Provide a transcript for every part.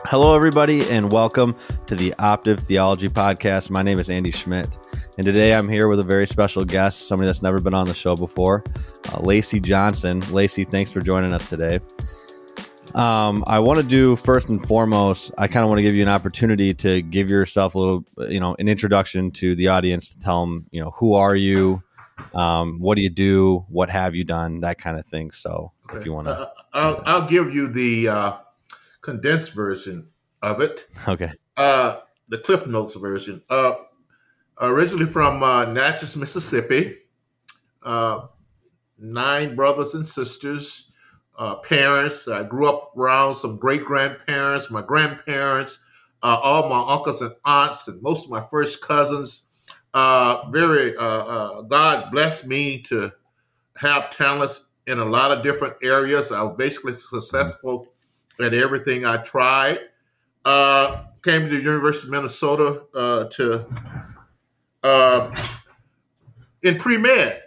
Hello, everybody, and welcome to the Optive Theology Podcast. My name is Andy Schmidt, and today I'm here with a very special guest, somebody that's never been on the show before, uh, Lacy Johnson. Lacy, thanks for joining us today. Um, I want to do first and foremost, I kind of want to give you an opportunity to give yourself a little, you know, an introduction to the audience to tell them, you know, who are you, um, what do you do, what have you done, that kind of thing. So, if you want to, uh, I'll, I'll, give you the uh, condensed version of it. Okay. Uh, the Cliff Notes version. Uh, originally from uh, Natchez, Mississippi. Uh, nine brothers and sisters, uh, parents. I grew up around some great grandparents, my grandparents, uh, all my uncles and aunts, and most of my first cousins. Uh, very, uh, uh, God blessed me to have talents in a lot of different areas. I was basically successful at everything I tried. Uh, came to the University of Minnesota uh, to uh, in pre med,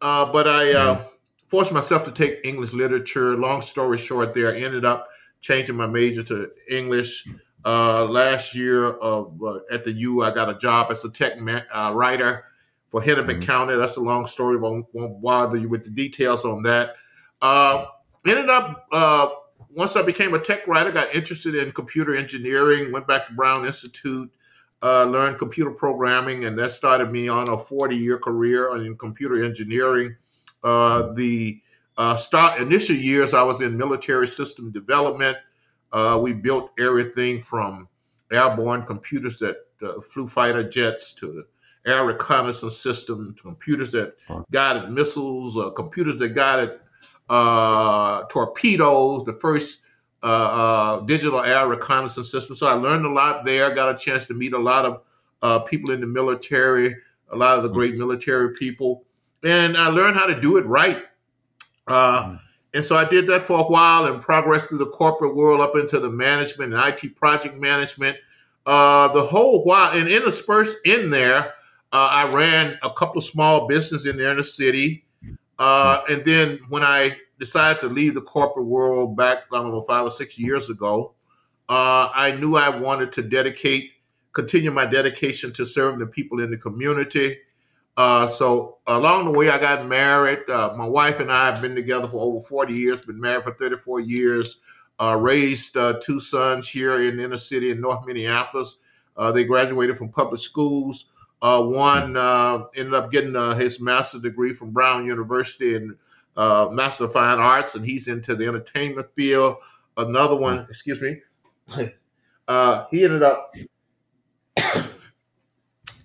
uh, but I uh, mm-hmm. forced myself to take English literature. Long story short, there I ended up changing my major to English. Uh, last year of at the U, I got a job as a tech writer for Hennepin mm-hmm. County. That's a long story. Won't, won't bother you with the details on that. ended up once I became a tech writer, got interested in computer engineering, went back to Brown Institute, uh, learned computer programming, and that started me on a 40 year career in computer engineering. Uh, the uh, start initial years, I was in military system development. Uh, we built everything from airborne computers that uh, flew fighter jets to air reconnaissance systems, to computers that guided missiles, uh, computers that guided uh, torpedoes, the first uh, uh, digital air reconnaissance system. So I learned a lot there. Got a chance to meet a lot of uh, people in the military, a lot of the great military people, and I learned how to do it right. Uh, mm-hmm. And so I did that for a while and progressed through the corporate world up into the management and IT project management. Uh, the whole while, and interspersed in there, I ran a couple of small businesses in the inner city. Uh, and then when I decided to leave the corporate world back, I don't know, five or six years ago, uh, I knew I wanted to dedicate, continue my dedication to serving the people in the community. Uh, so along the way, I got married. Uh, my wife and I have been together for over 40 years, been married for 34 years, uh, raised uh, two sons here in the inner city in North Minneapolis. they graduated from public schools. Uh, one uh, ended up getting uh, his master's degree from Brown University in uh, Master of Fine Arts, and he's into the entertainment field. Another one, excuse me, uh, he ended up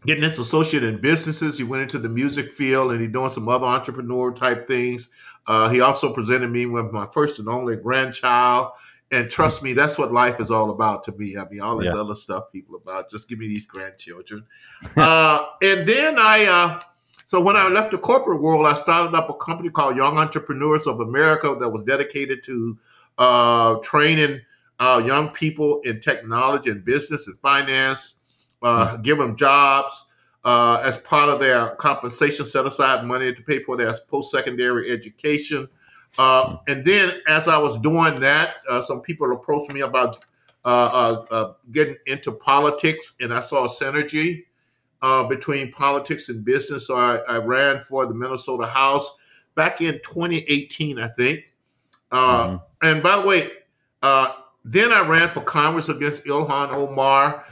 getting his associate in businesses. He went into the music field, and he's doing some other entrepreneur type things. Uh, he also presented me with my first and only grandchild and trust me, that's what life is all about to me. I mean, all this yeah. other stuff people about. Just give me these grandchildren. uh, and then I, uh, so when I left the corporate world, I started up a company called Young Entrepreneurs of America that was dedicated to uh, training uh, young people in technology and business and finance, uh, give them jobs. Uh, as part of their compensation, set aside money to pay for their post secondary education. Uh, and then as I was doing that, uh, some people approached me about uh, uh, uh getting into politics, and I saw a synergy uh, between politics and business. So I, I, ran for the Minnesota House back in 2018, I think. Mm-hmm. And by the way, then I ran for Congress against Ilhan Omar.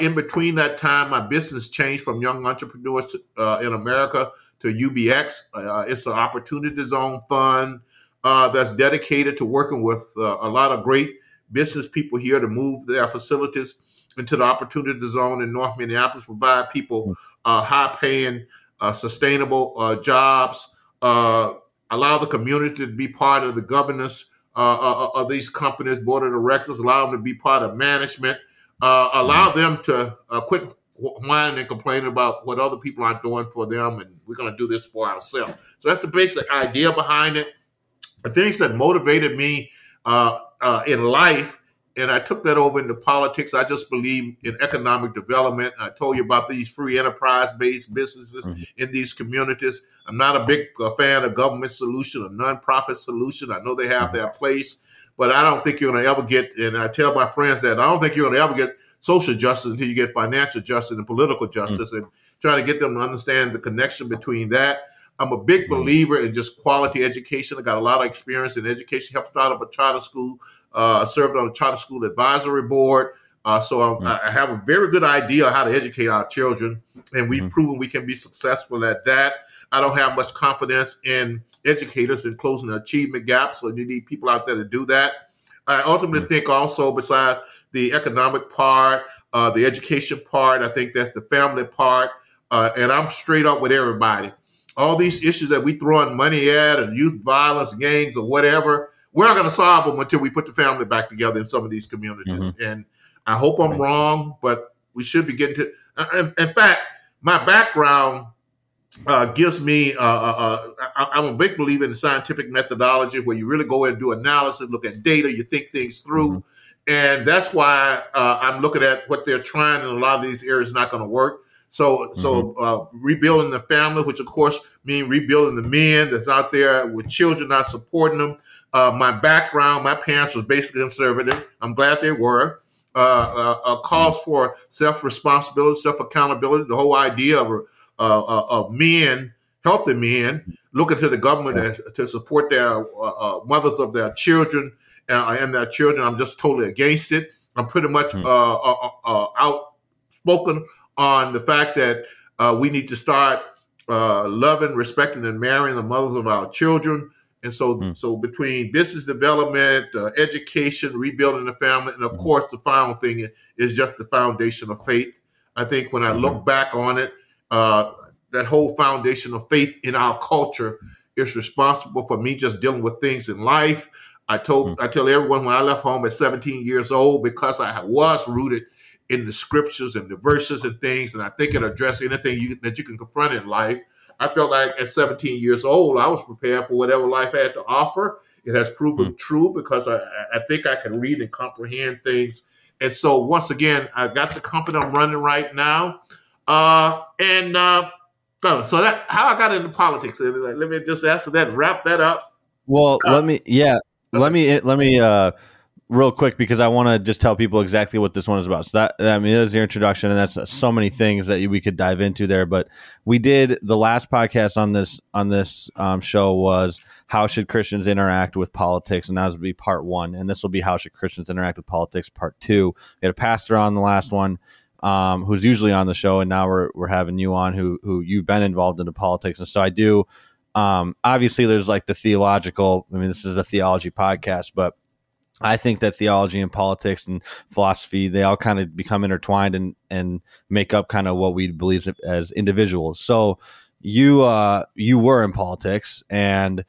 in between that time, my business changed from Young Entrepreneurs to, in America to UBX. it's an Opportunity Zone Fund uh, that's dedicated to working with uh, a lot of great business people here to move their facilities into the opportunity zone in North Minneapolis, provide people hmm. uh, high paying, uh, sustainable uh, jobs, uh, allow the community to be part of the governance of these companies, board of directors, allow them to be part of management, allow hmm. them to quit whining and complaining about what other people aren't doing for them, and we're going to do this for ourselves. So that's the basic idea behind it the things that motivated me uh, uh, in life, and I took that over into politics. I just believe in economic development. I told you about these free enterprise based businesses mm-hmm. in these communities. I'm not a big uh, fan of government solution or nonprofit solution. I know they have mm-hmm. their place, but I don't think you're going to ever get. And I tell my friends that I don't think you're going to ever get social justice until you get financial justice and political justice, mm-hmm. and trying to get them to understand the connection between that. I'm a big mm-hmm. believer in just quality education. I got a lot of experience in education. Helped start up a charter school. Uh, served on a charter school advisory board. Uh, so mm-hmm. I have a very good idea of how to educate our children, and we've mm-hmm. proven we can be successful at that. I don't have much confidence in educators in closing the achievement gap, so you need people out there to do that. I ultimately mm-hmm. think also, besides the economic part, uh, the education part, I think that's the family part, uh, and I'm straight up with everybody. All these issues that we throwing money at, and youth violence, gangs, or whatever, we're not going to solve them until we put the family back together in some of these communities. Mm-hmm. And I hope I'm wrong, but we should be getting to. Uh, in, in fact, my background uh, gives me. Uh, uh, uh I'm a big believer in the scientific methodology, where you really go and do analysis, look at data, you think things through, mm-hmm. and that's why uh, I'm looking at what they're trying in a lot of these areas not going to work. So, mm-hmm. so rebuilding the family, which of course mean rebuilding the men that's out there with children not supporting them. my background, my parents was basically conservative. I'm glad they were uh, uh, calls for self responsibility, self accountability. The whole idea of uh, uh, of men, healthy men, looking to the government to, to support their uh, uh, mothers of their children and their children. I'm just totally against it. I'm pretty much hmm. outspoken on the fact that we need to start loving, respecting, and marrying the mothers of our children. And so, mm. so between business development, uh, education, rebuilding the family, and of mm. course, the final thing is just the foundation of faith. I think when I look mm-hmm. back on it, uh, that whole foundation of faith in our culture is responsible for me just dealing with things in life. I told, mm. I tell everyone when I left home at 17 years old because I was rooted in the scriptures and the verses and things, and I think it addressed anything you, that you can confront in life. I felt like at 17 years old, I was prepared for whatever life had to offer. It has proven mm true because I, I think I can read and comprehend things. And so, once again, I got the company I'm running right now. Uh, and uh, so that how I got into politics. Let me just answer that, wrap that up. Well, uh, let me, yeah, let me, let me, uh, real quick because I want to just tell people exactly what this one is about. So that I mean, that was your introduction, and that's so many things that we could dive into there. But we did the last podcast on this on this um, show was how should Christians interact with politics, and that was be part one, and this will be how should Christians interact with politics part two. We had a pastor on the last one. Um, who's usually on the show, and now we're we're having you on, who who you've been involved into politics, and so I do. Um, obviously, there's like the theological. I mean, this is a theology podcast, but I think that theology and politics and philosophy they all kind of become intertwined and and make up kind of what we believe as individuals. So you uh you were in politics and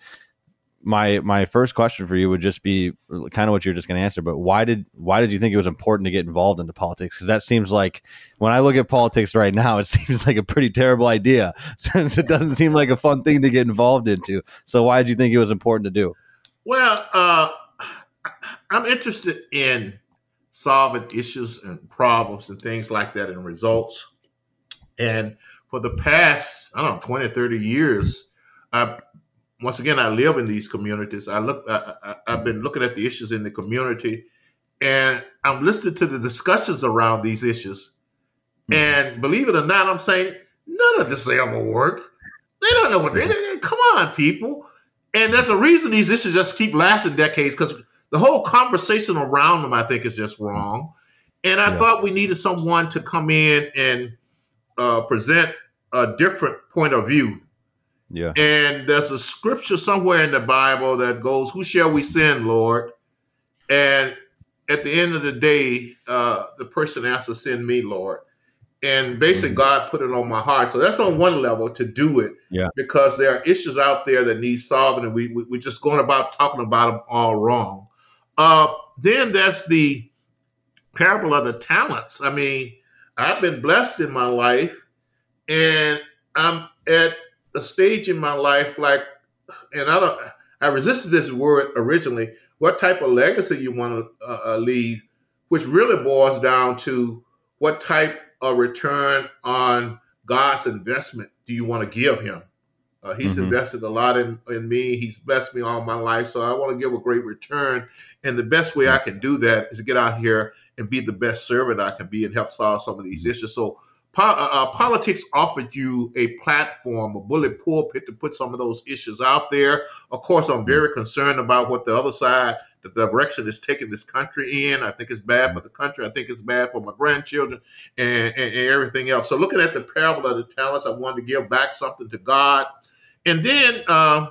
my my first question for you would just be kind of what you're just going to answer but why did why did you think it was important to get involved into politics? Because that seems like when i look at politics right now it seems like a pretty terrible idea since it doesn't seem like a fun thing to get involved into. So why did you think it was important to do? Well uh I'm interested in solving issues and problems and things like that and results. And for the past, I don't know, 20, 30 years, I once again I live in these communities. I look I, have been looking at the issues in the community and I'm listening to the discussions around these issues. Mm-hmm. And believe it or not, I'm saying none of this ever work. They don't know what they, they come on, people. And there's a reason these issues just keep lasting decades because the whole conversation around them, I think, is just wrong. And I yeah. thought we needed someone to come in and uh, present a different point of view. Yeah. And there's a scripture somewhere in the Bible that goes, Who shall we send, Lord? And at the end of the day, uh, the person answers, Send me, Lord. And basically, mm-hmm. God put it on my heart. So that's on one level to do it. Yeah. Because there are issues out there that need solving, and we, we, we're just going about talking about them all wrong. Uh, then that's the parable of the talents. I mean, I've been blessed in my life, and I'm at a stage in my life like, and I don't, I resisted this word originally. What type of legacy you want to uh, uh, leave, which really boils down to what type of return on God's investment do you want to give Him? Uh, he's mm-hmm. invested a lot in, in me. He's blessed me all my life. So I want to give a great return. And the best way I can do that is to get out here and be the best servant I can be and help solve some of these issues. So po- uh, uh, politics offered you a platform, a bullet pulpit to put some of those issues out there. Of course, I'm very concerned about what the other side – the direction it's taking this country in. I think it's bad for the country. I think it's bad for my grandchildren and, and, and everything else. So, looking at the parable of the talents, I wanted to give back something to God. And then uh,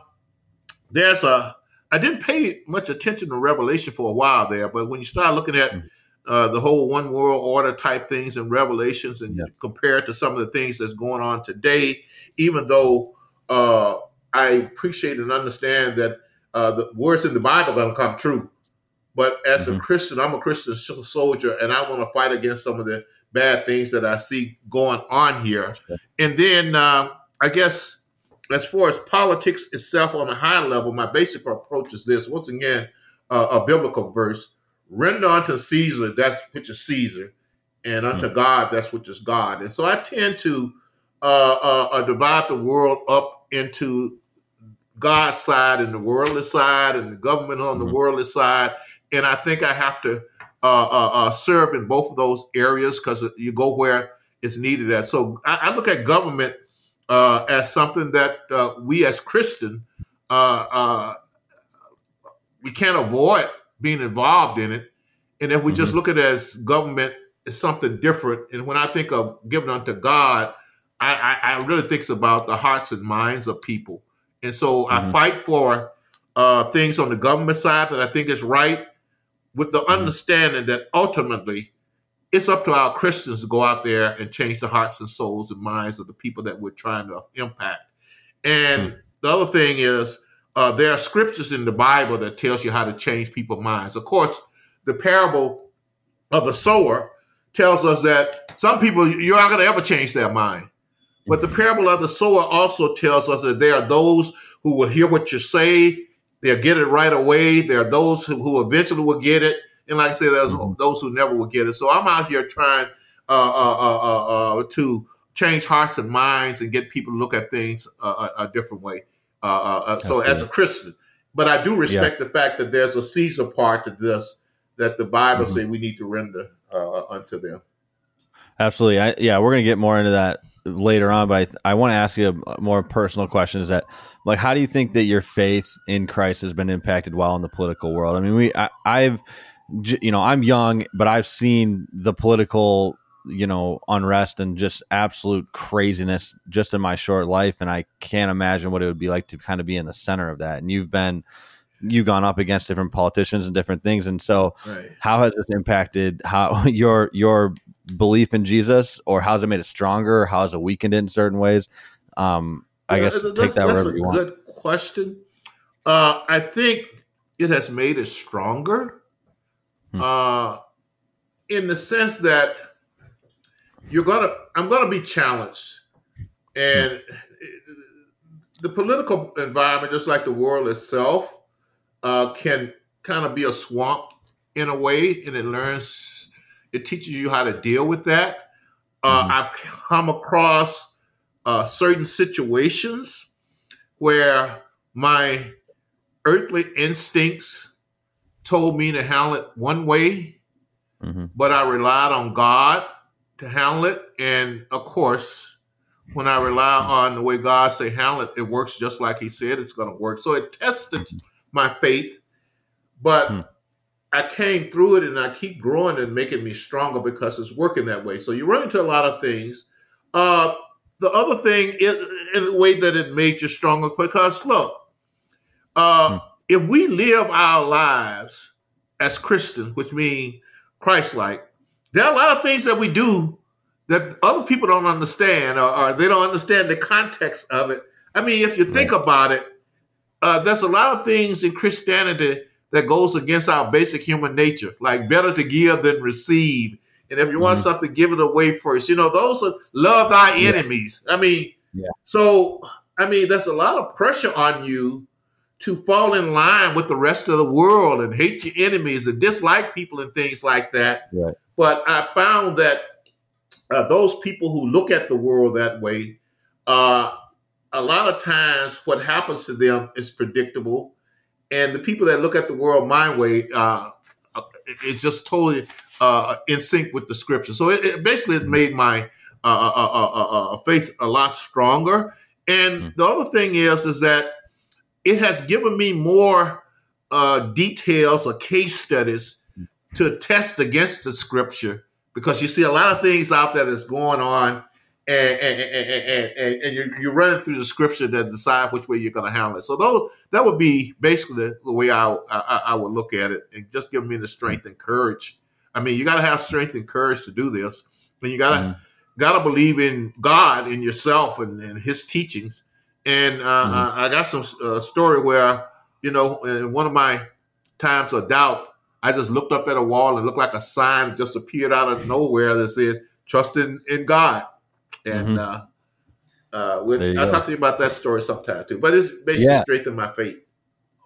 there's a, I didn't pay much attention to Revelation for a while there, but when you start looking at mm. uh, the whole one world order type things in Revelations and compare it to some of the things that's going on today, even though uh, I appreciate and understand that uh, the words in the Bible going to come true. But as mm-hmm. a Christian, I'm a Christian soldier, and I want to fight against some of the bad things that I see going on here. And then um, I guess as far as politics itself on a high level, my basic approach is this. Once again, uh, a biblical verse: "Render unto Caesar that which is Caesar, and unto mm-hmm. God that which is God." And so I tend to uh, uh, uh divide the world up into God's side and the worldly side and the government on the mm-hmm. worldly side. And I think I have to uh, uh, uh, serve in both of those areas because you go where it's needed at. So I, I look at government uh, as something that uh, we as Christian uh, we can't avoid being involved in it. And if we mm-hmm. just look at it as government is something different, and when I think of giving unto God, I, I, I really think about the hearts and minds of people. And so mm-hmm. I fight for uh, things on the government side that I think is right, with the mm-hmm. understanding that ultimately it's up to our Christians to go out there and change the hearts and souls and minds of the people that we're trying to impact. And mm-hmm. the other thing is uh, there are scriptures in the Bible that tells you how to change people's minds. Of course, the parable of the sower tells us that some people you're not going to ever change their mind. But the parable of the sower also tells us that there are those who will hear what you say, they'll get it right away. There are those who, who eventually will get it. And like I said, there's mm-hmm. those who never will get it. So I'm out here trying uh, uh, uh, uh to change hearts and minds and get people to look at things a, a different way. Uh, so as a Christian, but I do respect yeah. the fact that there's a Caesar part to this that the Bible mm-hmm. says we need to render unto them. Absolutely. I, yeah, we're going to get more into that later on, but I, I want to ask you a more personal question: Is that like how do you think that your faith in Christ has been impacted while in the political world? I mean, we I, I've you know I'm young, but I've seen the political you know unrest and just absolute craziness just in my short life, and I can't imagine what it would be like to kind of be in the center of that. And you've been you've gone up against different politicians and different things and so right. how has this impacted how your your belief in Jesus, or how's it made it stronger? How has it weakened it in certain ways? Um, I guess take that wherever you want. Good question. Uh, I think it has made it stronger, hmm. uh, in the sense that you're gonna. I'm gonna be challenged, and hmm. the political environment, just like the world itself, uh, can kind of be a swamp in a way, and it learns it teaches you how to deal with that. Uh, mm-hmm. I've come across uh, certain situations where my earthly instincts told me to handle it one way, mm-hmm. but I relied on God to handle it. And of course, when I rely mm-hmm. on the way God say handle it, it works just like He said it's going to work. So it tested mm-hmm. my faith, but hmm. I came through it and I keep growing and making me stronger because it's working that way. So you run into a lot of things. Uh, the other thing, it, in the way that it made you stronger, because look, uh, hmm. If we live our lives as Christians, which means Christ-like, there are a lot of things that we do that other people don't understand, or, or they don't understand the context of it. I mean, if you think right. about it, uh, there's a lot of things in Christianity that goes against our basic human nature, like better to give than receive. And if you mm-hmm. want something, give it away first. You know, those are love thy yeah. enemies. I mean, yeah. so I mean, there's a lot of pressure on you to fall in line with the rest of the world and hate your enemies and dislike people and things like that. Right. But I found that uh, those people who look at the world that way uh, uh, a lot of times what happens to them is predictable, and the people that look at the world my way, uh, uh it's just totally uh, in sync with the scripture. So it, it basically has made my uh, uh, faith a lot stronger. And mm. the other thing is, is that it has given me more details or case studies to test against the scripture because you see a lot of things out there that's going on and and, and, and, and you're, you're running through the scripture to decide which way you're going to handle it. So those, that would be basically the, the way I, I, I would look at it and just give me the strength and courage. I mean, you got to have strength and courage to do this, and you got to mm. Mm-hmm. got to believe in God and yourself and, and His teachings. And uh, mm. I, I, got some uh, story where you know in one of my times of doubt, I just looked up at a wall and looked like a sign just appeared out of nowhere that says "Trust in, in God." And mm-hmm. uh, uh, which I'll go. talk to you about that story sometime too. But it's basically yeah. strengthened my faith.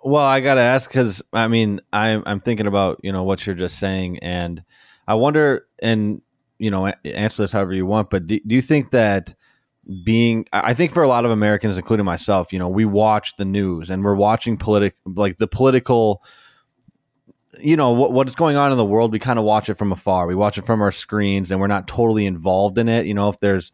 Well, I got to ask because I mean, I'm I'm thinking about you know what you're just saying, and I wonder, and you know, answer this however you want. But do, do you think that? Being i think for a lot of americans including myself you know we watch the news and we're watching politic like the political you know what, what's going on in the world we kind of watch it from afar. We watch it from our screens and we're not totally involved in it. You know if there's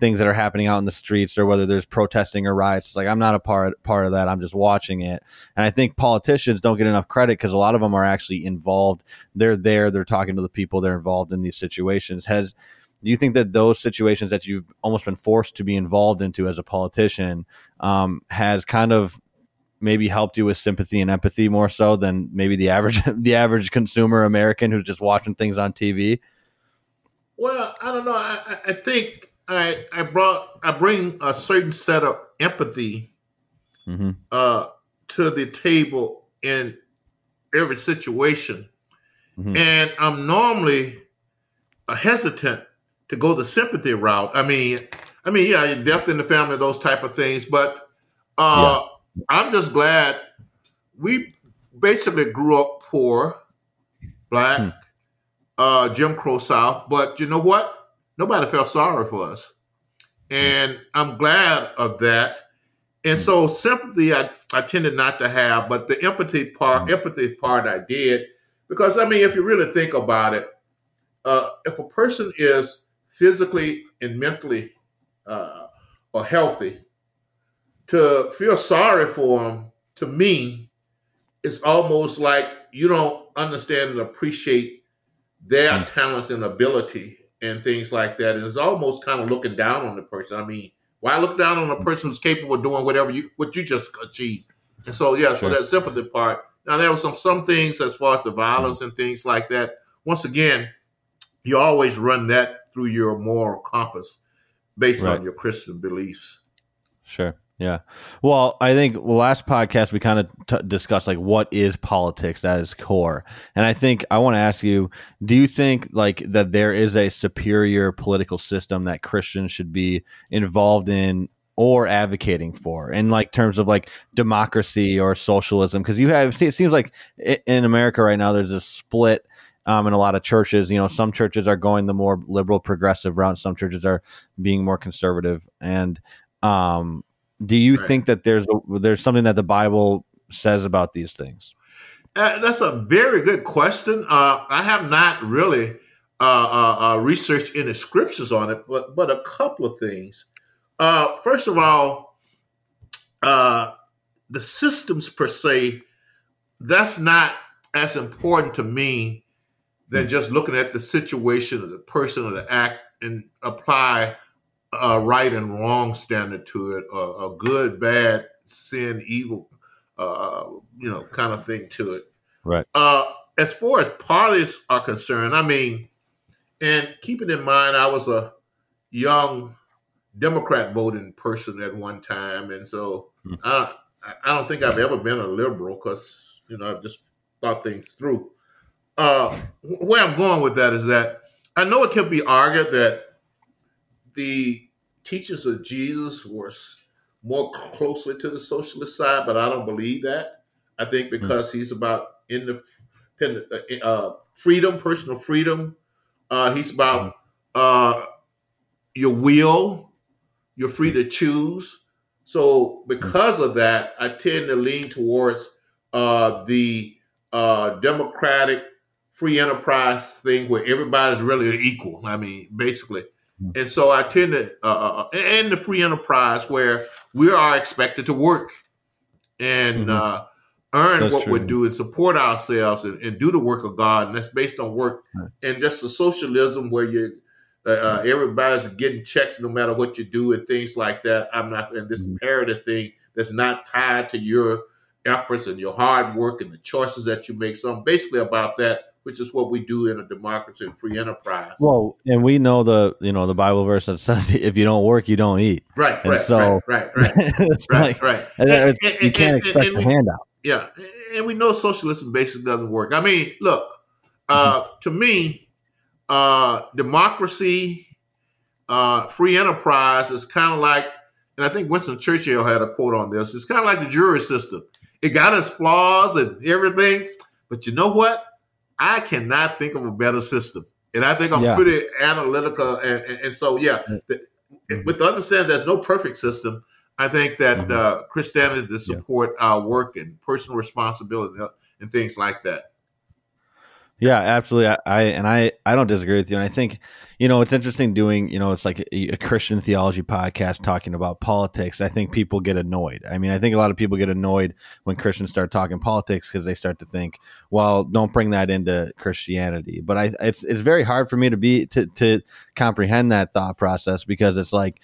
things that are happening out in the streets or whether there's protesting or riots it's like i'm not a part part of that. I'm just watching it. And i think politicians don't get enough credit because a lot of them are actually involved. They're there they're talking to the people they're involved in these situations. Has do you think that those situations that you've almost been forced to be involved into as a politician um, has kind of maybe helped you with sympathy and empathy more so than maybe the average the average consumer American who's just watching things on TV? Well, I don't know. I, I think I I brought I bring a certain set of empathy mm-hmm. uh, to the table in every situation, mm-hmm. and I'm normally a hesitant to go the sympathy route. I mean, I mean, yeah, death in the family, those type of things, but. Uh, yeah I'm just glad we basically grew up poor, black, hmm. uh, Jim Crow South. But you know what? Nobody felt sorry for us. And I'm glad of that. And so sympathy I, I tended not to have, but the empathy part, hmm. empathy part I did. Because I mean, if you really think about it, uh, if a person is physically and mentally uh, or healthy, to feel sorry for them to me it's almost like you don't understand and appreciate their mm. talents and ability and things like that. And it's almost kind of looking down on the person. I mean why look down on a mm. person who's capable of doing whatever you what you just achieved? And so yeah so that sympathy part. Now there were some some things as far as the violence mm. and things like that. Once again you always run that through your moral compass based right. on your christian beliefs sure yeah. Well, I think last podcast we kind of t- discussed like what is politics at its core, and I think I want to ask you: Do you think like that there is a superior political system that Christians should be involved in or advocating for, in like terms of like democracy or socialism? Because you have it seems like in America right now there's a split um, in a lot of churches. You know, some churches are going the more liberal, progressive route. Some churches are being more conservative, and um, do you right. think that there's a, there's something that the Bible says about these things? Uh, that's a very good question. Uh, I have not really uh, uh, uh researched any scriptures on it, but but a couple of things. Uh, first of all, the systems per se, that's not as important to me than just looking at the situation or the person or the act and apply a right and wrong standard to it, a, a good, bad, sin, evil, uh, you know, kind of thing to it. Right. Uh, as far as parties are concerned, I mean, and keeping in mind, I was a young Democrat voting person at one time, and so hmm. I, I don't think I've ever been a liberal because you know I've just thought things through. Uh, where I'm going with that is that I know it can be argued that the teachings of Jesus were more closely to the socialist side, but I don't believe that. I think hmm. because mm-hmm. he's about independent uh, uh, freedom, personal freedom. Uh, he's about uh, your will. You're free to choose. So because of that, I tend to lean towards uh, the uh, democratic free enterprise thing where everybody's really equal. I mean, basically. Mm. And so I tend to, uh, uh, uh, and the free enterprise where we are expected to work and Mhm. uh, earn That's what we do and support ourselves and, and do the work of God. And that's based on work. Right. And just the socialism where you, uh, uh, everybody's getting checks no matter what you do and things like that. I'm not, and this Mhm. imperative thing that's not tied to your efforts and your hard work and the choices that you make. So I'm basically about that, which is what we do in a democracy and free enterprise. Well, and we know the you know the Bible verse that says if you don't work, you don't eat. right, and right, so- right, right, right, right, like right. and And- you can't expect a handout. Yeah, and we know socialism basically doesn't work. I mean, look, uh, to me, uh, democracy, uh, free enterprise is kind of like, and I think Winston Churchill had a quote on this. It's kind of like the jury system. It got its flaws and everything, but you know what? I cannot think of a better system, and I think I'm Yeah. pretty analytical, and, and, and so yeah, the, with the understanding there's no perfect system. I think that Mhm. uh, Christianity to Yeah. support our work and personal responsibility uh, and things like that. Yeah, absolutely. I, I and I I don't disagree with you. And I think you know it's interesting doing you know it's like a, a Christian theology podcast talking about politics. I think people get annoyed. I mean, I think a lot of people get annoyed when Christians start talking politics because they start to think, well, don't bring that into Christianity. But I it's it's very hard for me to be to to comprehend that thought process because it's like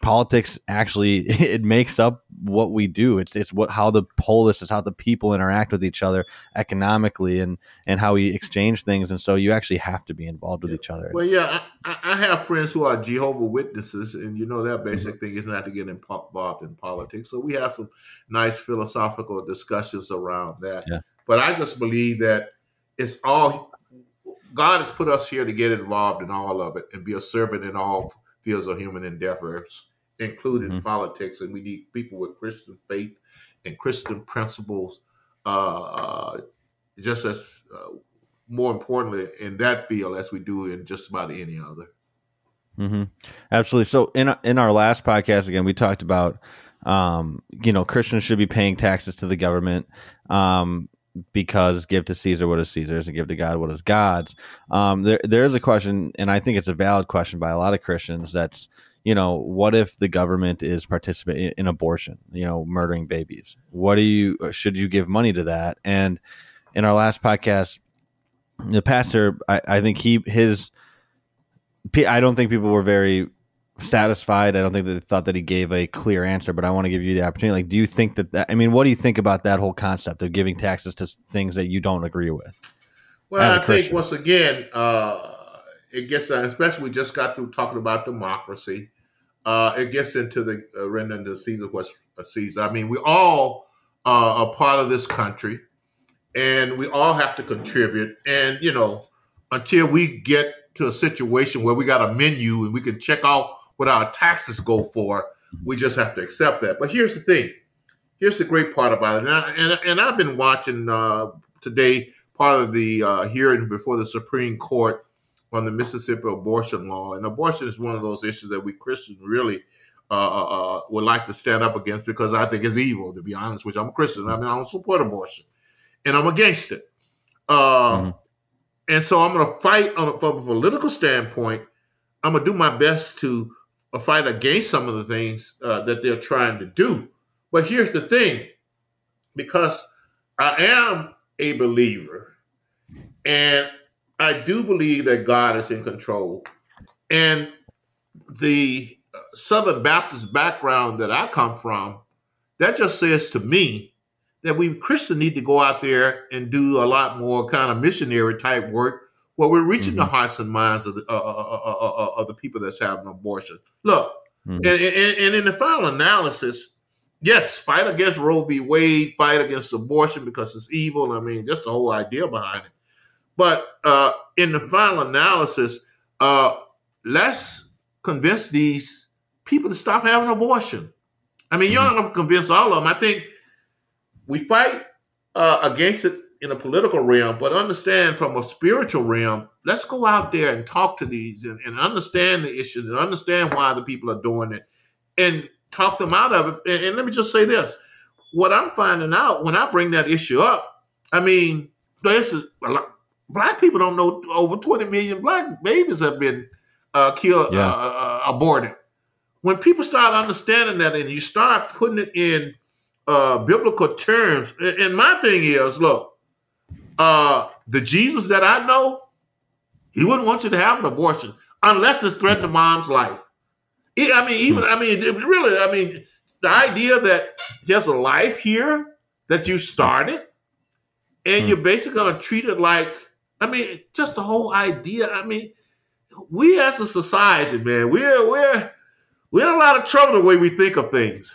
politics actually it makes up what we do it's it's what how the polis is how the people interact with each other economically and and how we exchange things and so you actually have to be involved with each other Well, yeah, I, I- have friends who are Jehovah Witnesses, and you know their Mm-hmm. basic thing is not to get involved in politics. So we have some nice philosophical discussions around that. Yeah. But I just believe that it's all God has put us here to get involved in all of it and be a servant in all fields of human endeavors, including Mhm. politics. And we need people with Christian faith and Christian principles, uh, uh, just as uh, more importantly in that field as we do in just about any other. Mm-hmm. Absolutely. So in in our last podcast, again, we talked about um, you know Christians should be paying taxes to the government um, because give to Caesar what is Caesar's and give to God what is God's. Um, there there is a question, and I think it's a valid question by a lot of Christians. That's you know what if the government is participating in abortion, you know, murdering babies? What do you should you give money to that? And in our last podcast, the pastor, I, I think he his I don't think people were very satisfied. I don't think that they thought that he gave a clear answer, but I want to give you the opportunity. Like, do you think that, that I mean, what do you think about that whole concept of giving taxes to things that you don't agree with? Well, I think once again, uh, it gets, uh, especially we just got through talking about democracy. Uh, it gets into the uh, rendering the Caesar what's uh, Caesar. I mean, we all uh, are part of this country, and we all have to contribute. And you know, until we get to a situation where we got a menu and we can check out what our taxes go for, we just have to accept that. But here's the thing. Here's the great part about it, and, I, and, and I've been watching uh, today part of the uh, hearing before the Supreme Court on the Mississippi abortion law. And abortion is one of those issues that we Christians really uh, uh, would like to stand up against because I think it's evil, to be honest with you. I'm a Christian. I mean, I don't support abortion and I'm against it. Uh, Mhm. And so I'm going to fight on, from a political standpoint. I'm going to do my best to uh, fight against some of the things uh, that they're trying to do. But here's the thing because I am a believer and I do believe that God is in control. And the uh, Southern Baptist background that I come from, that just says to me that we Christians need to go out there and do a lot more kind of missionary type work where we're reaching the Mhm. hearts and minds of the, uh, uh, uh, uh, uh, of the people that's having abortion. Look, Mhm. and, and, and in the final analysis, yes, fight against Roe v. Wade, fight against abortion because it's evil. I mean, just the whole idea behind it. But uh, in the final analysis, uh, let's convince these people to stop having abortion. I mean, you're not going to convince all of them. I think we fight uh, against it in a political realm, but understand from a spiritual realm, let's go out there and talk to these and, and understand the issues and understand why the people are doing it. And talk them out of it. And, and, let me just say this: what I'm finding out when I bring that issue up, I mean, there's a lot, black people don't know over 20 million black babies have been uh, killed, yeah. uh, uh, aborted. When people start understanding that, and you start putting it in uh, biblical terms, and my thing is, look, uh, the Jesus that I know, he wouldn't want you to have an abortion unless it's threatening mom's life. I mean, even I mean, really, I mean, the idea that there's a life here that you started, and mm. you're basically going to treat it like, I mean, just the whole idea. I mean, we as a society, man, we're we're we're in a lot of trouble the way we think of things.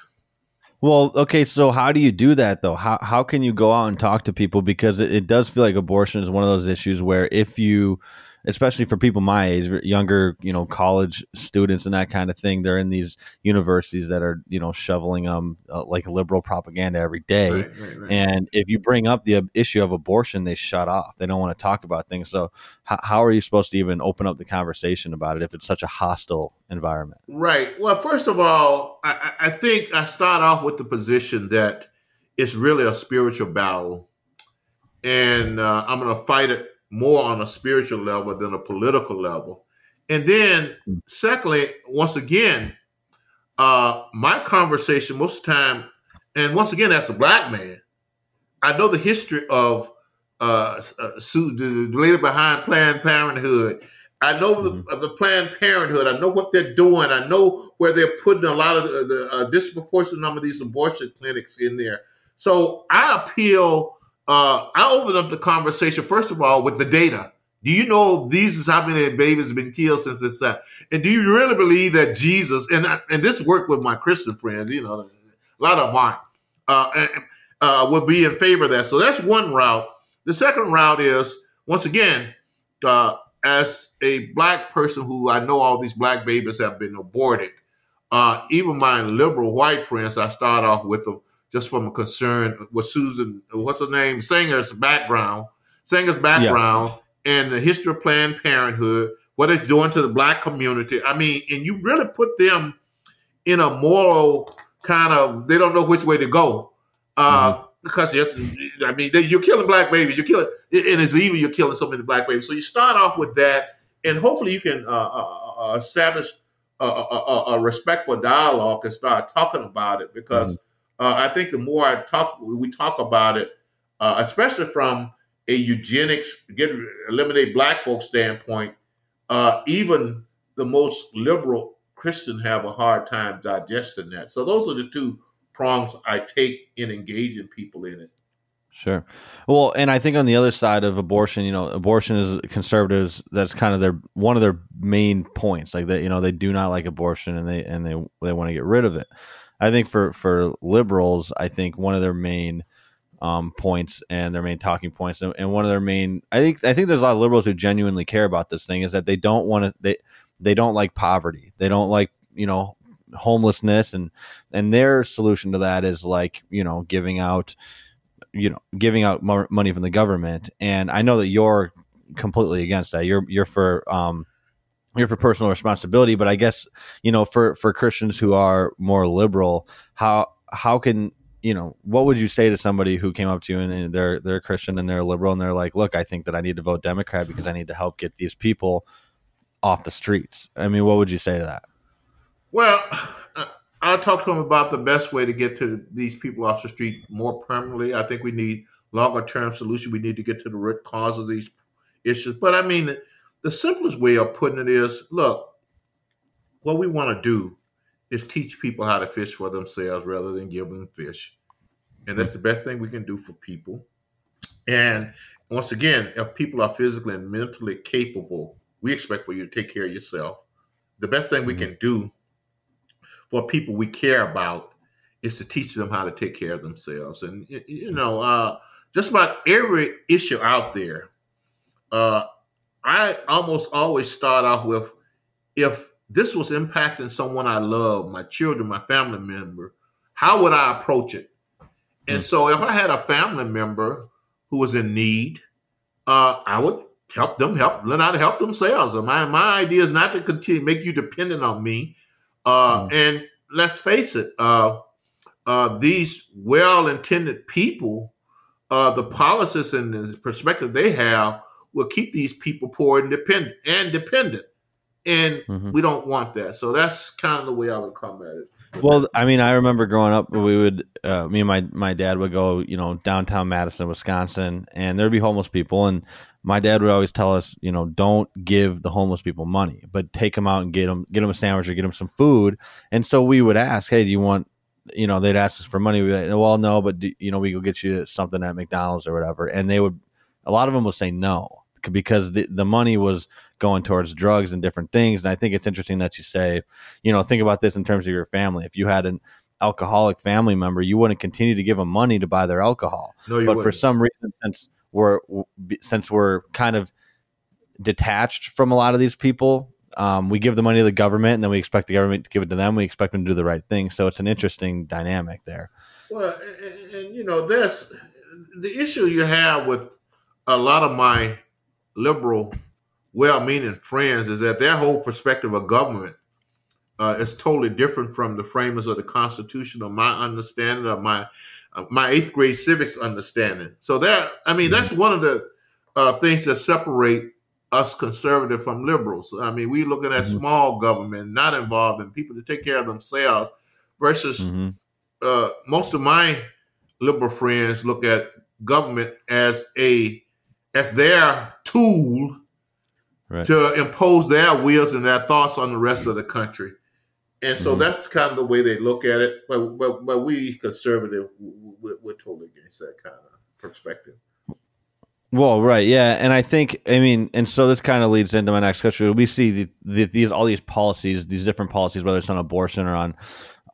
Well, okay, so how do you do that though? How how can you go out and talk to people because it, it does feel like abortion is one of those issues where if you especially for people my age, younger, you know, college students and that kind of thing. They're in these universities that are, you know, shoveling them uh, like liberal propaganda every day. Right, right, right. And if you bring up the issue of abortion, they shut off. They don't want to talk about things. So, h- how are you supposed to even open up the conversation about it if it's such a hostile environment? Right. Well, first of all, I, I think I start off with the position that it's really a spiritual battle. And uh, I'm going to fight it more on a spiritual level than a political level. And then, secondly, once again, uh, my conversation most of the time, and once again, as a black man, I know the history of uh, uh, the, the lady behind Planned Parenthood. I know mm-hmm. the, the, Planned Parenthood. I know what they're doing. I know where they're putting a lot of the, the uh, disproportionate number of these abortion clinics in there. So I appeal uh, I opened up the conversation first of all with the data. Do you know these is how many babies have been killed since this time? And do you really believe that Jesus and and this worked with my Christian friends? You know, a lot of mine uh, uh, would be in favor of that. So that's one route. The second route is once again, uh, as a black person who I know all these black babies have been aborted. Uh, even my liberal white friends, I start off with them just from a concern with Susan, what's her name, Singer's background, Singer's background, yeah. and the history of Planned Parenthood, what it's doing to the black community. I mean, and you really put them in a moral kind of, they don't know which way to go. Uh, mm-hmm. Because yes, I mean, they, you're killing black babies. You're killing, and it's even you're killing so many black babies. So you start off with that, and hopefully you can uh, uh, uh establish a, a, a, respectful dialogue and start talking about it. Because mm-hmm uh, I think the more I talk, we talk about it, uh, especially from a eugenics, get eliminate black folks standpoint, uh, even the most liberal Christian have a hard time digesting that. So those are the two prongs I take in engaging people in it. Sure. Well, and I think on the other side of abortion, you know, abortion is conservatives. That's kind of their one of their main points. Like that, you know, they do not like abortion, and they and they they want to get rid of it. I think for for liberals, I think one of their main um, points and their main talking points, and, and, one of their main, I think, I think there's a lot of liberals who genuinely care about this thing is that they don't want to, they they don't like poverty, they don't like you know homelessness, and and their solution to that is like you know giving out, you know, giving out more money from the government, and I know that you're completely against that. You're you're for um, you're for personal responsibility. But i guess you know for for christians who are more liberal how how can you know what would you say to somebody who came up to you and they're they're christian and they're liberal and they're like look i think that i need to vote democrat because i need to help get these people off the streets. I mean what would you say to that? Well i'll talk to them about the best way to get to these people off the street more permanently i think we need longer term solution we need to get to the root cause of these issues but i mean the simplest way of putting it is look, what we want to do is teach people how to fish for themselves rather than give them fish. And that's the best thing we can do for people. And once again, if people are physically and mentally capable, we expect for you to take care of yourself. The best thing we mm-hmm. can do for people we care about is to teach them how to take care of themselves. And you know, uh, just about every issue out there, uh, I almost always start off with if this was impacting someone I love, my children, my family member, how would I approach it? And mm-hmm. so if I had a family member who was in need, uh, I would help them help learn how to help themselves. And My my idea is not to continue make you dependent on me. Uh, mm-hmm. and let's face it, uh, uh, these well-intended people, uh, the policies and the perspective they have will keep these people poor and dependent and dependent, and mm-hmm. we don't want that. So that's kind of the way I would come at it. Well, I mean, I remember growing up, we would, uh, me and my my dad would go, you know, downtown Madison, Wisconsin, and there'd be homeless people, and my dad would always tell us, you know, don't give the homeless people money, but take them out and get them, get them a sandwich or get them some food. And so we would ask, hey, do you want, you know, they'd ask us for money. We'd like, well, no, but do, you know, we go get you something at McDonald's or whatever. And they would, a lot of them would say no because the, the money was going towards drugs and different things. And I think it's interesting that you say, you know, think about this in terms of your family. If you had an alcoholic family member, you wouldn't continue to give them money to buy their alcohol. No, but wouldn't. for some reason, since we're since we're kind of detached from a lot of these people. Um, we give the money to the government, and then we expect the government to give it to them. We expect them to do the right thing. So it's an interesting dynamic there. Well, and, and you know, there's the issue you have with a lot of my liberal, well-meaning friends is that their whole perspective of government uh, is totally different from the framers of the Constitution or my understanding of my my eighth grade civics understanding. So that I mean that's one of the uh, things that separate us conservative from liberals. I mean, we're looking at mm-hmm. small government, not involved in people to take care of themselves, versus mm-hmm. uh, most of my liberal friends look at government as a as their tool right. to impose their wills and their thoughts on the rest of the country. And so mm-hmm. that's kind of the way they look at it. But but, but we conservative, we're, we're totally against that kind of perspective. Well, right, yeah, and I think I mean, and so this kind of leads into my next question. We see the, the, these all these policies, these different policies, whether it's on abortion or on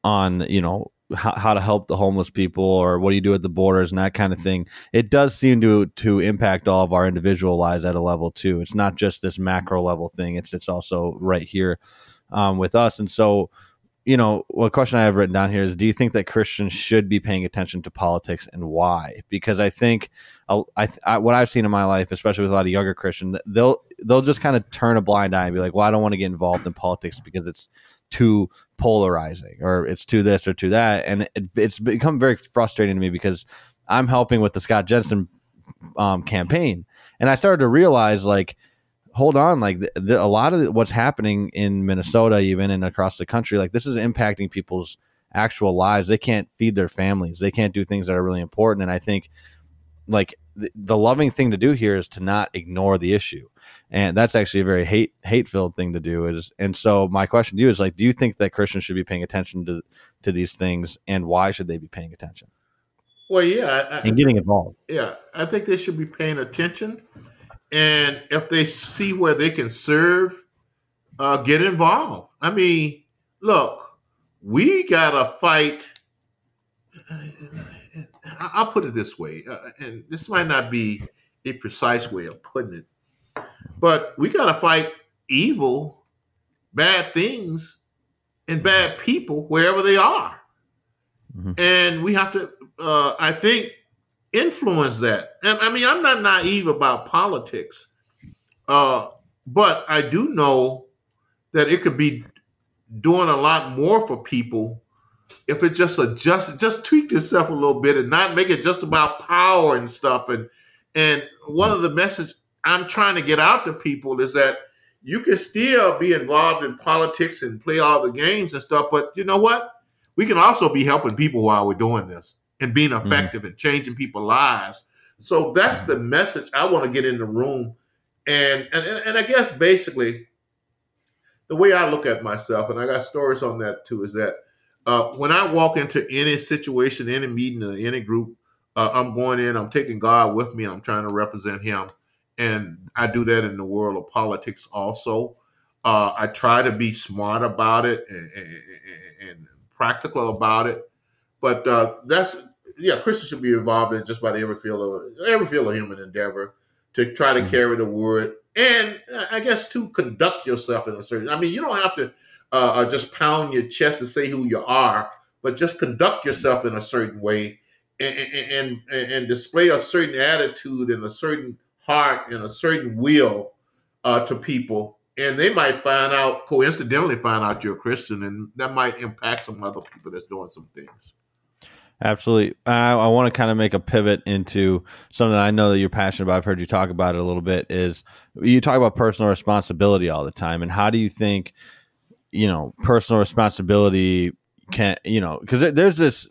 on you know how, how to help the homeless people or what do you do at the borders and that kind of thing. It does seem to to impact all of our individual lives at a level too. It's not just this macro level thing. It's it's also right here um, with us. And so, you know, what question I have written down here is: Do you think that Christians should be paying attention to politics, and why? Because I think I, I, what I've seen in my life, especially with a lot of younger Christians, they'll they'll just kind of turn a blind eye and be like, "Well, I don't want to get involved in politics because it's too polarizing, or it's too this or too that," and it, it's become very frustrating to me because I'm helping with the Scott Jensen um, campaign, and I started to realize like hold on like the, the, a lot of what's happening in minnesota even and across the country like this is impacting people's actual lives. They can't feed their families. They can't do things that are really important and i think like the, the loving thing to do here is to not ignore the issue and that's actually a very hate hate filled thing to do is and so my question to you is like do you think that christians should be paying attention to to these things and why should they be paying attention? Well yeah I, and getting involved. Yeah i think they should be paying attention and if they see where they can serve, uh, get involved. I mean, look, we gotta fight. I'll put it this way, uh, and this might not be a precise way of putting it, but we gotta fight evil, bad things, and bad people wherever they are, mm-hmm. and we have to. Uh, I think influence that. And I mean, I'm not naive about politics, uh, but I do know that it could be doing a lot more for people if it just adjust, just tweak itself a little bit and not make it just about power and stuff. And and one of the message I'm trying to get out to people is that you can still be involved in politics and play all the games and stuff, but you know what? We can also be helping people while we're doing this and being mm-hmm. effective mm-hmm. and changing people's lives. So that's the message I want to get in the room. And, and and I guess basically the way I look at myself, and I got stories on that too, is that uh, when I walk into any situation, any meeting, or any group, uh, I'm going in, I'm taking God with me, I'm trying to represent Him. And I do that in the world of politics also. Uh, I try to be smart about it and, and, and practical about it. But uh, that's yeah, Christians should be involved in just about every field of every field of human endeavor to try to mm-hmm. carry the word, and uh, I guess to conduct yourself in a certain. I mean, you don't have to uh, uh, just pound your chest and say who you are, but just conduct yourself in a certain way and and, and, and display a certain attitude and a certain heart and a certain will uh, to people, and they might find out coincidentally find out you're a Christian, and that might impact some other people that's doing some things. Absolutely. I, I want to kind of make a pivot into something that I know that you're passionate about. I've heard you talk about it a little bit. Is you talk about personal responsibility all the time, and how do you think, you know, personal responsibility can, you know, because there's this.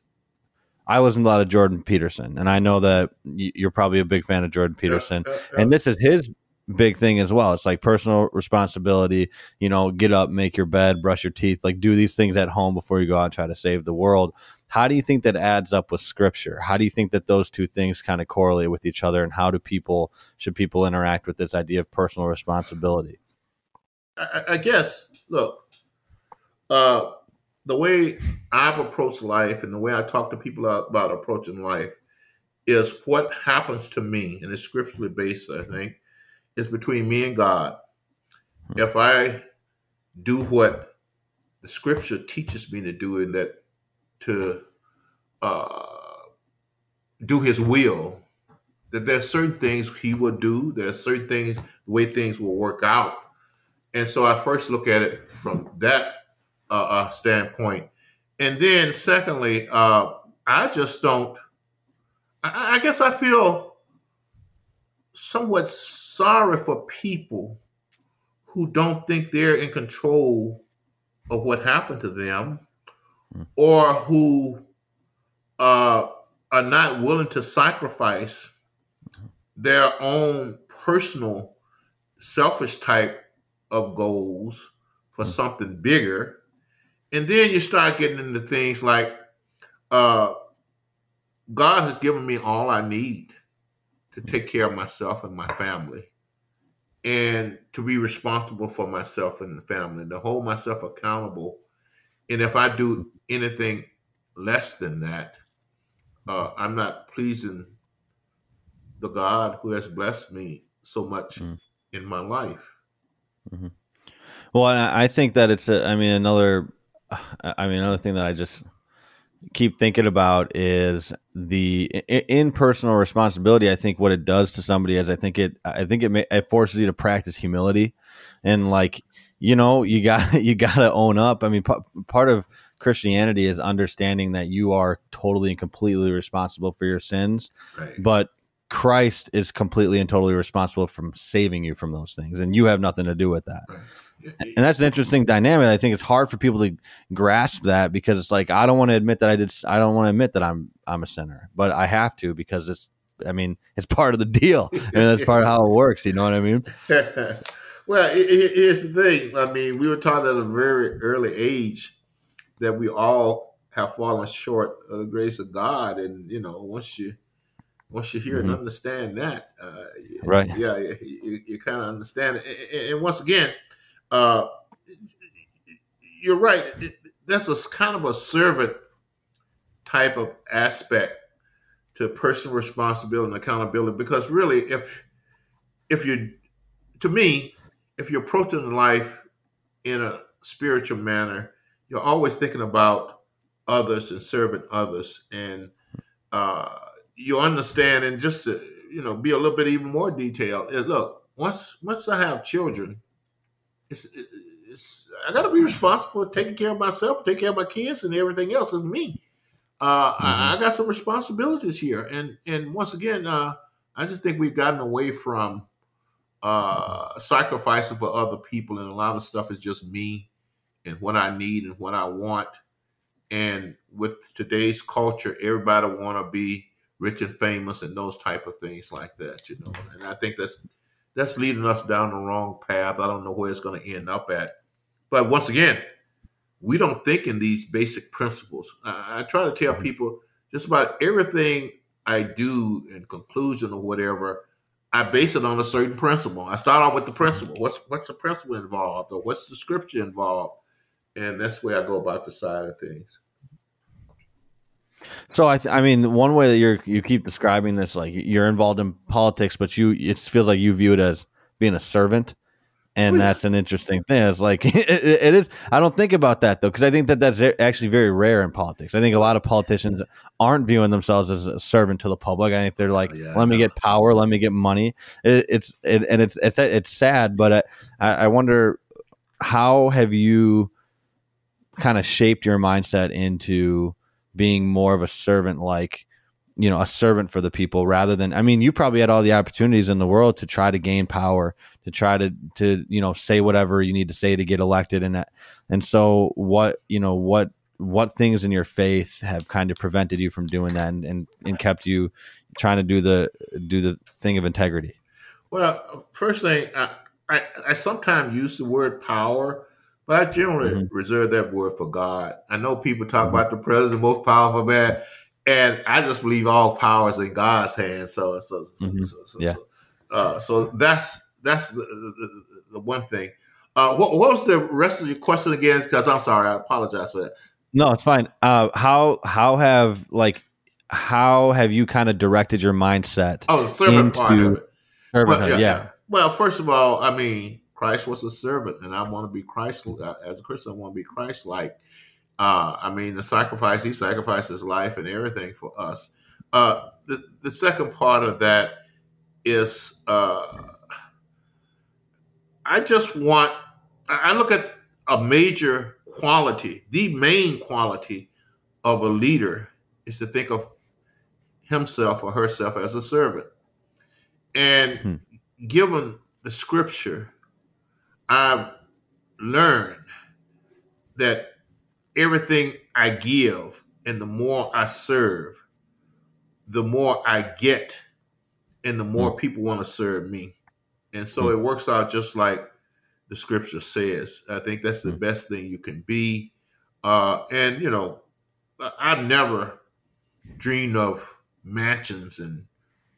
I listen to a lot of Jordan Peterson, and I know that you're probably a big fan of Jordan Peterson, yeah, yeah, yeah. and this is his big thing as well. It's like personal responsibility, you know, get up, make your bed, brush your teeth, like do these things at home before you go out and try to save the world. How do you think that adds up with scripture? How do you think that those two things kind of correlate with each other and how do people should people interact with this idea of personal responsibility? I, I guess look, uh the way I've approached life and the way I talk to people about approaching life is what happens to me, and it's scripturally based, I think, is between me and God. Hmm. If I do what the scripture teaches me to do, and that to uh, do His will, that there's certain things He will do. There's certain things the way things will work out, and so I first look at it from that uh, uh, standpoint, and then secondly, uh, I just don't. I, I guess I feel somewhat sorry for people who don't think they're in control of what happened to them. Or who uh, are not willing to sacrifice their own personal selfish type of goals for hmm. something bigger and then you start getting into things like uh, god has given me all i need to take care of myself and my family and to be responsible for myself and the family, to hold myself accountable. And if I do anything less than that, uh, I'm not pleasing the God who has blessed me so much mm. in my life. Mm-hmm. Well, I think that it's, a, I mean, another, I mean, another thing that I just keep thinking about is the in personal responsibility. I think what it does to somebody is I think it I think it, may, it forces you to practice humility and like you know you got you got to own up. I mean, p- part of Christianity is understanding that you are totally and completely responsible for your sins, right. but Christ is completely and totally responsible from saving you from those things, and you have nothing to do with that. Right and that's an interesting dynamic. I think it's hard for people to grasp that because it's like I don't want to admit that I did. I don't want to admit that I'm I'm a sinner, but I have to because it's. I mean, it's part of the deal, and that's part of how it works. You know what I mean? well, here's the thing. I mean, we were taught at a very early age that we all have fallen short of the grace of God, and you know, once you once you hear mm-hmm. and understand that, uh, right? Yeah, you, you kind of understand it. And, and once again, uh, you're right. That's a kind of a servant type of aspect to personal responsibility and accountability. Because really, if if you, to me, if you're approaching life in a spiritual manner, you're always thinking about others and serving others, and uh, you understand. And just to you know, be a little bit even more detailed. Look, once once I have children, it's, it's I got to be responsible for taking care of myself, taking care of my kids, and everything else is me. Uh, mm-hmm. I, I, got some responsibilities here, and and once again, uh, I just think we've gotten away from uh, sacrificing for other people, and a lot of stuff is just me and what I need and what I want. And with today's culture, everybody want to be rich and famous and those type of things like that, you know. And I think that's that's leading us down the wrong path. I don't know where it's going to end up at. But once again, we don't think in these basic principles. I, I try to tell mm-hmm. people just about everything I do in conclusion or whatever, I base it on a certain principle. I start off with the principle. What's what's the principle involved, or what's the scripture involved, and that's where I go about the side of things. So I, th- I mean, one way that you're you keep describing this, like you're involved in politics, but you it feels like you view it as being a servant. And that's an interesting thing. It's like it, it is. I don't think about that though, because I think that that's actually very rare in politics. I think a lot of politicians aren't viewing themselves as a servant to the public. I think they're oh, like, oh, yeah, let me get power, let me get money. It, it's it, and it's it's it's sad, but uh, I, I wonder how have you kind of shaped your mindset into being more of a servant like you know a servant for the people rather than i mean you probably had all the opportunities in the world to try to gain power to try to to you know say whatever you need to say to get elected and that and so what you know what what things in your faith have kind of prevented you from doing that and, and, and kept you trying to do the do the thing of integrity well first thing i i, I sometimes use the word power but I generally mm-hmm. reserve that word for God. I know people talk mm-hmm. about the president, most powerful man and I just believe all power is in God's hands. So, so, mm-hmm. so, so, yeah. Uh, so that's that's the, the, the one thing. Uh, what, what, was the rest of your question again? Because I'm sorry, I apologize for that. No, it's fine. Uh, how how have like how have you kind of directed your mindset? Oh, the servant part of it. Well, yeah, yeah. Well, first of all, I mean, Christ was a servant, and I want to be Christ. Uh, as a Christian, I want to be Christ-like. Uh, I mean, the sacrifice, he sacrificed his life and everything for us. Uh, the, the second part of that is uh, I just want, I look at a major quality, the main quality of a leader is to think of himself or herself as a servant. And hmm. given the scripture, I've learned that everything I give and the more I serve, the more I get and the more mm. people want to serve me. And so mm. it works out just like the scripture says. I think that's the mm. best thing you can be. Uh, and, you know, I've never dreamed of mansions and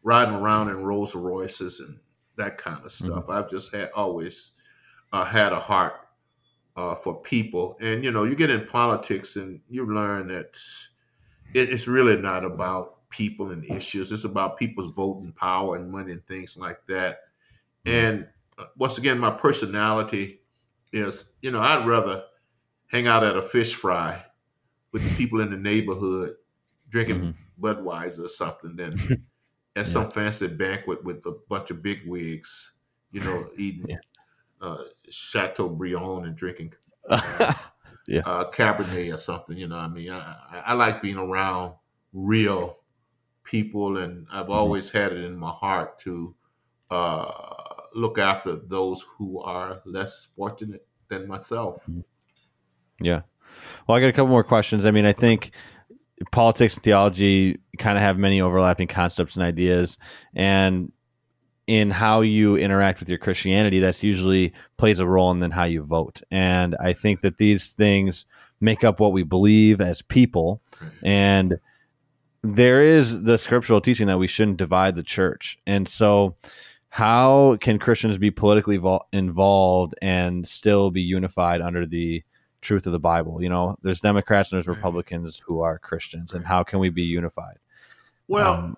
riding around in Rolls Royces and that kind of stuff. Mm. I've just had always uh, had a heart uh, for people. And you know, you get in politics and you learn that it, it's really not about people and issues. It's about people's voting power and money and things like that. And uh, once again, my personality is, you know, I'd rather hang out at a fish fry with the people in the neighborhood drinking mm-hmm. Budweiser or something than at yeah. some fancy banquet with a bunch of big wigs, you know, eating yeah uh, Chateaubriand and drinking uh, yeah. uh, Cabernet or something. You know, I mean, I, I, like being around real people, and I've mm-hmm. always had it in my heart to uh, look after those who are less fortunate than myself. Mm-hmm. Yeah. Well, I got a couple more questions. I mean, I think politics and theology kind of have many overlapping concepts and ideas, and in how you interact with your Christianity, that's usually plays a role in then how you vote. And I think that these things make up what we believe as people. And there is the scriptural teaching that we shouldn't divide the church. And so, how can Christians be politically vo- involved and still be unified under the truth of the Bible? You know, there's Democrats and there's Republicans who are Christians, and how can we be unified? Well, um,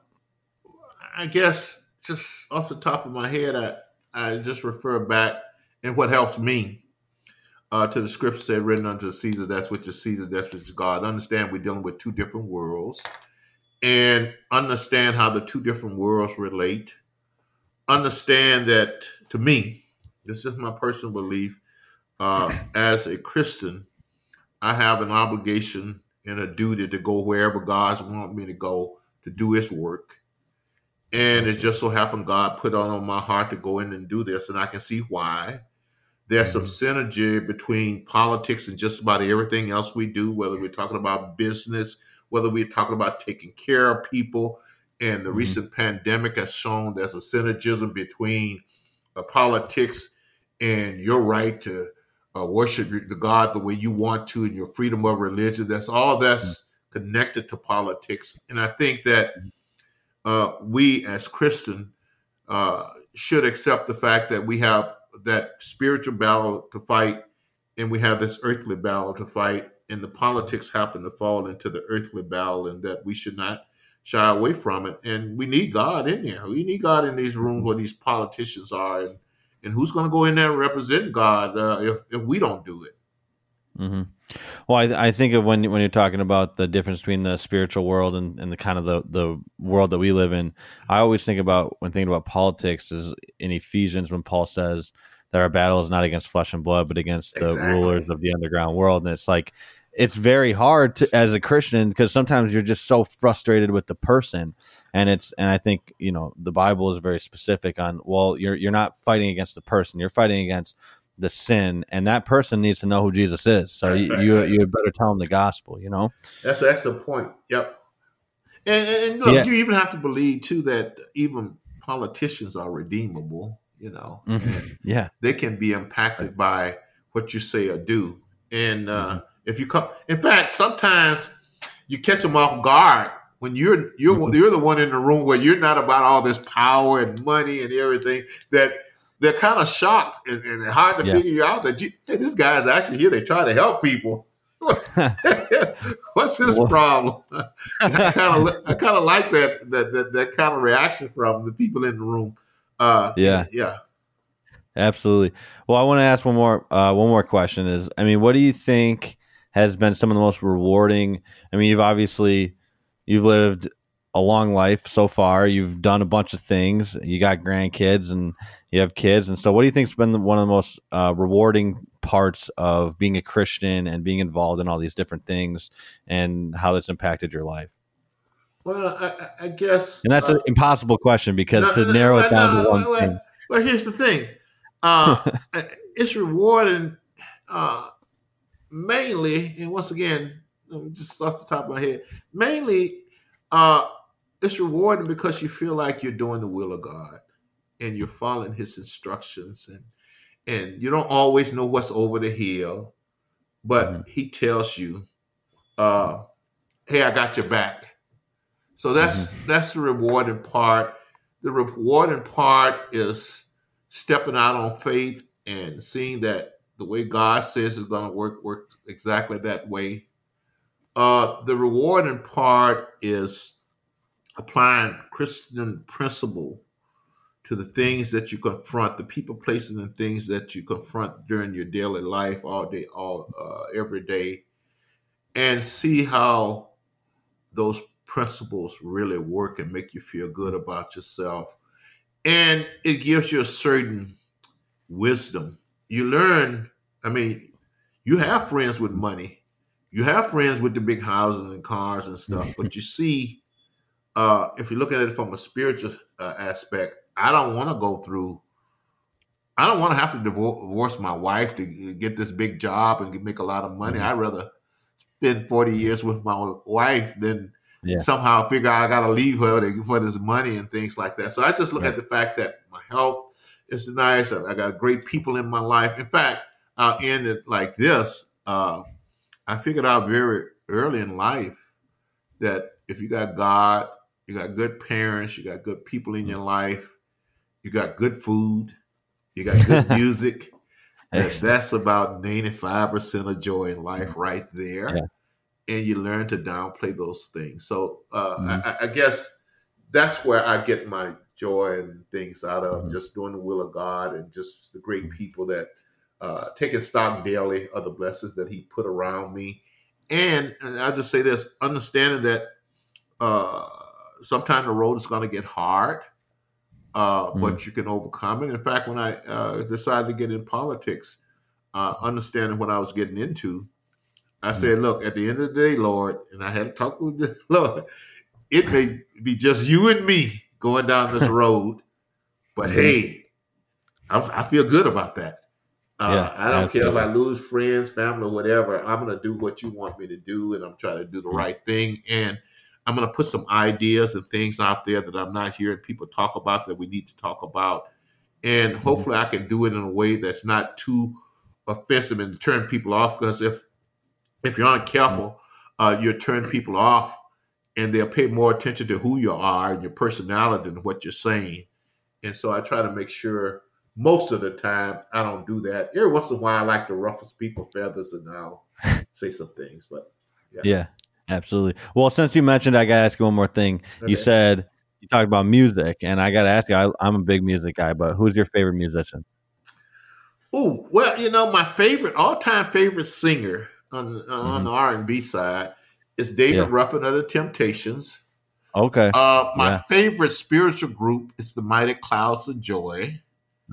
I guess just off the top of my head, I, I just refer back and what helps me uh, to the scripture said, written unto Caesar, that's which is Caesar, that's which is God. Understand we're dealing with two different worlds and understand how the two different worlds relate. Understand that to me, this is my personal belief, uh, as a Christian, I have an obligation and a duty to go wherever God's want me to go to do his work and it just so happened God put on, my heart to go in and do this, and I can see why. There's some mm-hmm. synergy between politics and just about everything else we do, whether we're talking about business, whether we're talking about taking care of people. And the mm-hmm. recent pandemic has shown there's a synergism between uh, politics and your right to uh, worship the God the way you want to and your freedom of religion. That's all that's mm-hmm. connected to politics. And I think that mm-hmm uh, we as Christian uh, should accept the fact that we have that spiritual battle to fight and we have this earthly battle to fight and the politics happen to fall into the earthly battle and that we should not shy away from it and we need god in there we need god in these rooms where these politicians are and and who's going to go in there and represent God uh, if if we don't do it? Mm-hmm. Well, I, I, think of when when you're talking about the difference between the spiritual world and, and the kind of the, the world that we live in. I always think about when thinking about politics is in Ephesians when Paul says that our battle is not against flesh and blood, but against the exactly. rulers of the underground world. And it's like it's very hard to, as a Christian because sometimes you're just so frustrated with the person, and it's and I think you know the Bible is very specific on well you're you're not fighting against the person, you're fighting against the sin, and that person needs to know who Jesus is. So you you, you better tell them the gospel. You know, that's that's the point. Yep. And, and look, yeah. you even have to believe too that even politicians are redeemable. You know, mm-hmm. yeah, they can be impacted by what you say or do. And uh, mm-hmm. if you come, in fact, sometimes you catch them off guard when you're you're mm-hmm. you're the one in the room where you're not about all this power and money and everything that they're kind of shocked and, and hard to yeah. figure out that you, hey, this guy's actually here. They try to help people. What's his problem? I kind of I kind of like that, that that that kind of reaction from the people in the room. Uh, yeah, yeah, absolutely. Well, I want to ask one more uh, one more question. Is I mean, what do you think has been some of the most rewarding? I mean, you've obviously you've lived a long life so far. You've done a bunch of things. You got grandkids and you have kids. And so, what do you think's been one of the most uh, rewarding parts of being a Christian and being involved in all these different things, and how that's impacted your life? Well, I, I guess, and that's uh, an impossible question because no, to no, narrow no, it down to one thing. Well, here's the thing: uh, it's rewarding uh, mainly, and once again, just off the top of my head, mainly uh, it's rewarding because you feel like you're doing the will of God and you're following his instructions and and you don't always know what's over the hill, but mm-hmm. he tells you, uh, hey, I got your back. So that's mm-hmm. that's the rewarding part. The rewarding part is stepping out on faith and seeing that the way God says is going to work work exactly that way. Uh, the rewarding part is applying Christian principle to the things that you confront, the people, places, and things that you confront during your daily life, all day, all uh, every day, and see how those principles really work and make you feel good about yourself. And it gives you a certain wisdom. You learn. I mean, you have friends with money. You have friends with the big houses and cars and stuff, but you see uh, if you look at it from a spiritual uh, aspect, I don't want to go through. I don't want to have to divorce my wife to get this big job and make a lot of money. Mm-hmm. I'd rather spend forty years with my wife than yeah. somehow figure out I got to leave her to, for this money and things like that. So I just look at the fact that my health is nice. I, got great people in my life. In fact, I'll end it like this. Uh, I figured out very early in life that if you got God you got good parents, you got good people in your life, you got good food, you got good music. that's, that's about 95% of joy in life right there. Yeah. And you learn to downplay those things. So uh, mm-hmm. I, I, guess that's where I get my joy and things out of mm-hmm. just doing the will of God and just the great mm-hmm. people that uh, taking stock daily of the blessings that He put around me. And, and I'll just say this understanding that uh, sometimes the road is going to get hard, uh, mm. but you can overcome it. In fact, when I uh, decided to get in politics, uh, understanding what I was getting into, I mm. said, "Look, at the end of the day, Lord," and I had to talk with the Lord. It may be just you and me going down this road, but mm-hmm. hey, I, I, feel good about that. Uh, yeah, I don't absolutely. care if I lose friends, family, whatever. I'm going to do what you want me to do, and I'm trying to do the mm. right thing. And I'm going to put some ideas and things out there that I'm not hearing people talk about that we need to talk about. And mm-hmm. hopefully I can do it in a way that's not too offensive and turn people off. Because if if you're not careful, uh, you'll turn people off and they'll pay more attention to who you are and your personality than what you're saying. And so I try to make sure most of the time I don't do that. Every once in a while I like to ruffle people's feathers and I'll say some things. But yeah. yeah. Absolutely. Well, since you mentioned, I got to ask you one more thing. Okay. You said you talked about music, and I got to ask you. I, am a big music guy, but who's your favorite musician? Oh well, you know my favorite all-time favorite singer on on Mhm. the R and B side is David Yeah. Ruffin of the Temptations. Okay. Uh, my Yeah. favorite spiritual group is the Mighty Clouds of Joy.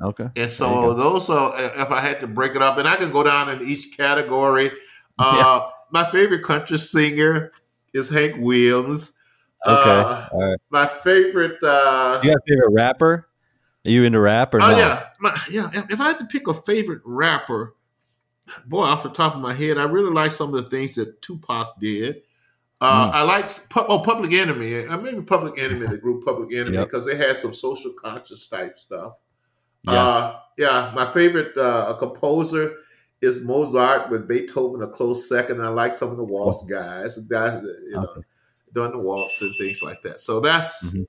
Okay. And so those are, if I had to break it up, and I can go down in each category. Uh, My favorite country singer is Hank Williams. Okay. Uh, right. my favorite. Uh, You got a favorite rapper? Are you into rap or oh no? yeah, my, yeah. If, I had to pick a favorite rapper, boy, off the top of my head, I really like some of the things that Tupac did. Uh, Mm. I like oh Public Enemy. I maybe Public Enemy, the group Public Enemy, Yep. because they had some social conscious type stuff. Yeah. Uh, yeah, my favorite uh, composer is Mozart with Beethoven a close second. I like some of the waltz guys, guys you know Okay. doing the waltz and things like that. So that's Mhm.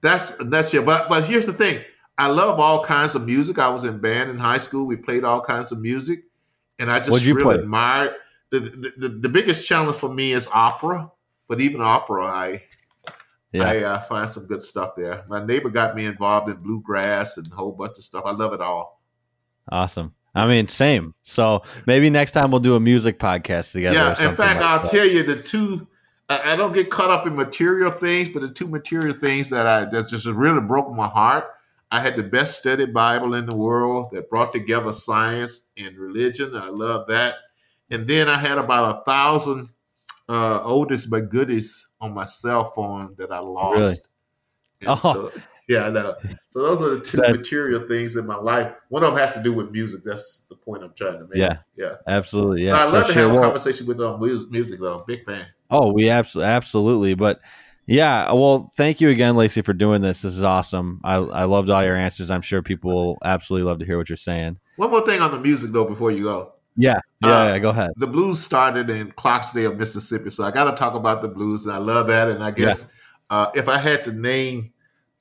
that's that's it. But but here's the thing: I love all kinds of music. I was in band in high school. We played all kinds of music, and I just really play? admired. The, the, the, the biggest challenge for me is opera, but even opera, I Yeah. I uh, find some good stuff there. My neighbor got me involved in bluegrass and a whole bunch of stuff. I love it all. Awesome. I mean, same. So maybe next time we'll do a music podcast together. or yeah, in fact, like I'll that. tell you the two. I, I don't get caught up in material things, but the two material things that I that just really broke my heart. I had the best studied Bible in the world that brought together science and religion. I love that. And then I had about a thousand uh, oldest but goodies on my cell phone that I lost. Really? And Oh. so- yeah, I know. So those are the two That's- material things in my life. One of them has to do with music. That's the point I'm trying to make. Yeah. yeah. Absolutely. So Yeah. I love to sure. have a conversation with on music, though. I'm a big fan. Oh, we absolutely, absolutely. But yeah, well, thank you again, Lacy, for doing this. This is awesome. I, I loved all your answers. I'm sure people will absolutely love to hear what you're saying. One more thing on the music though before you go. Yeah. Yeah. Uh, yeah go ahead. The blues started in Clarksdale, Mississippi, so I got to talk about the blues, and I love that. And I guess uh, if I had to name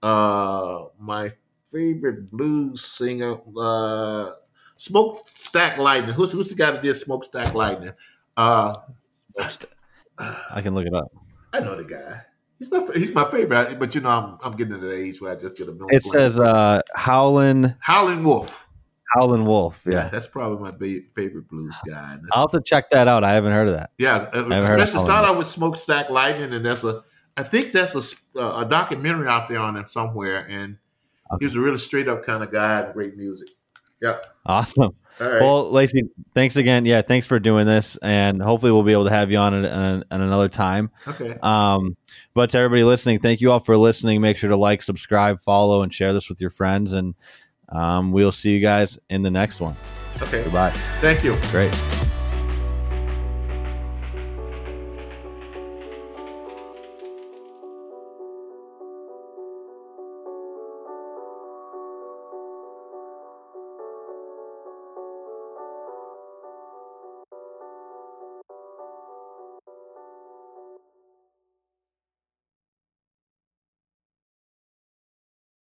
uh, my favorite blues singer, uh, Smokestack Lightning. Who's who's the guy that did Smokestack Lightning? Uh, I can look it up. I know the guy. He's my he's my favorite, but you know I'm I'm getting to the age where I just get a million. It says uh, Howlin' Howlin' Wolf. Howlin' Wolf. Yeah, Yeah. that's probably my ba- favorite blues guy. I'll have to check that out. I haven't heard of that. Yeah, uh, heard of let's start out with Smokestack Lightning, and that's a, I think that's a, a documentary out there on him somewhere, and he was a really straight up kind of guy and great music. Yeah. Awesome. All right. Well, Lacy, thanks again. Yeah, thanks for doing this, and hopefully we'll be able to have you on at, at, at another time. okay. Um, but to everybody listening, thank you all for listening. Make sure to like, subscribe, follow, and share this with your friends. And um, we'll see you guys in the next one. Okay. Goodbye. Thank you. Great.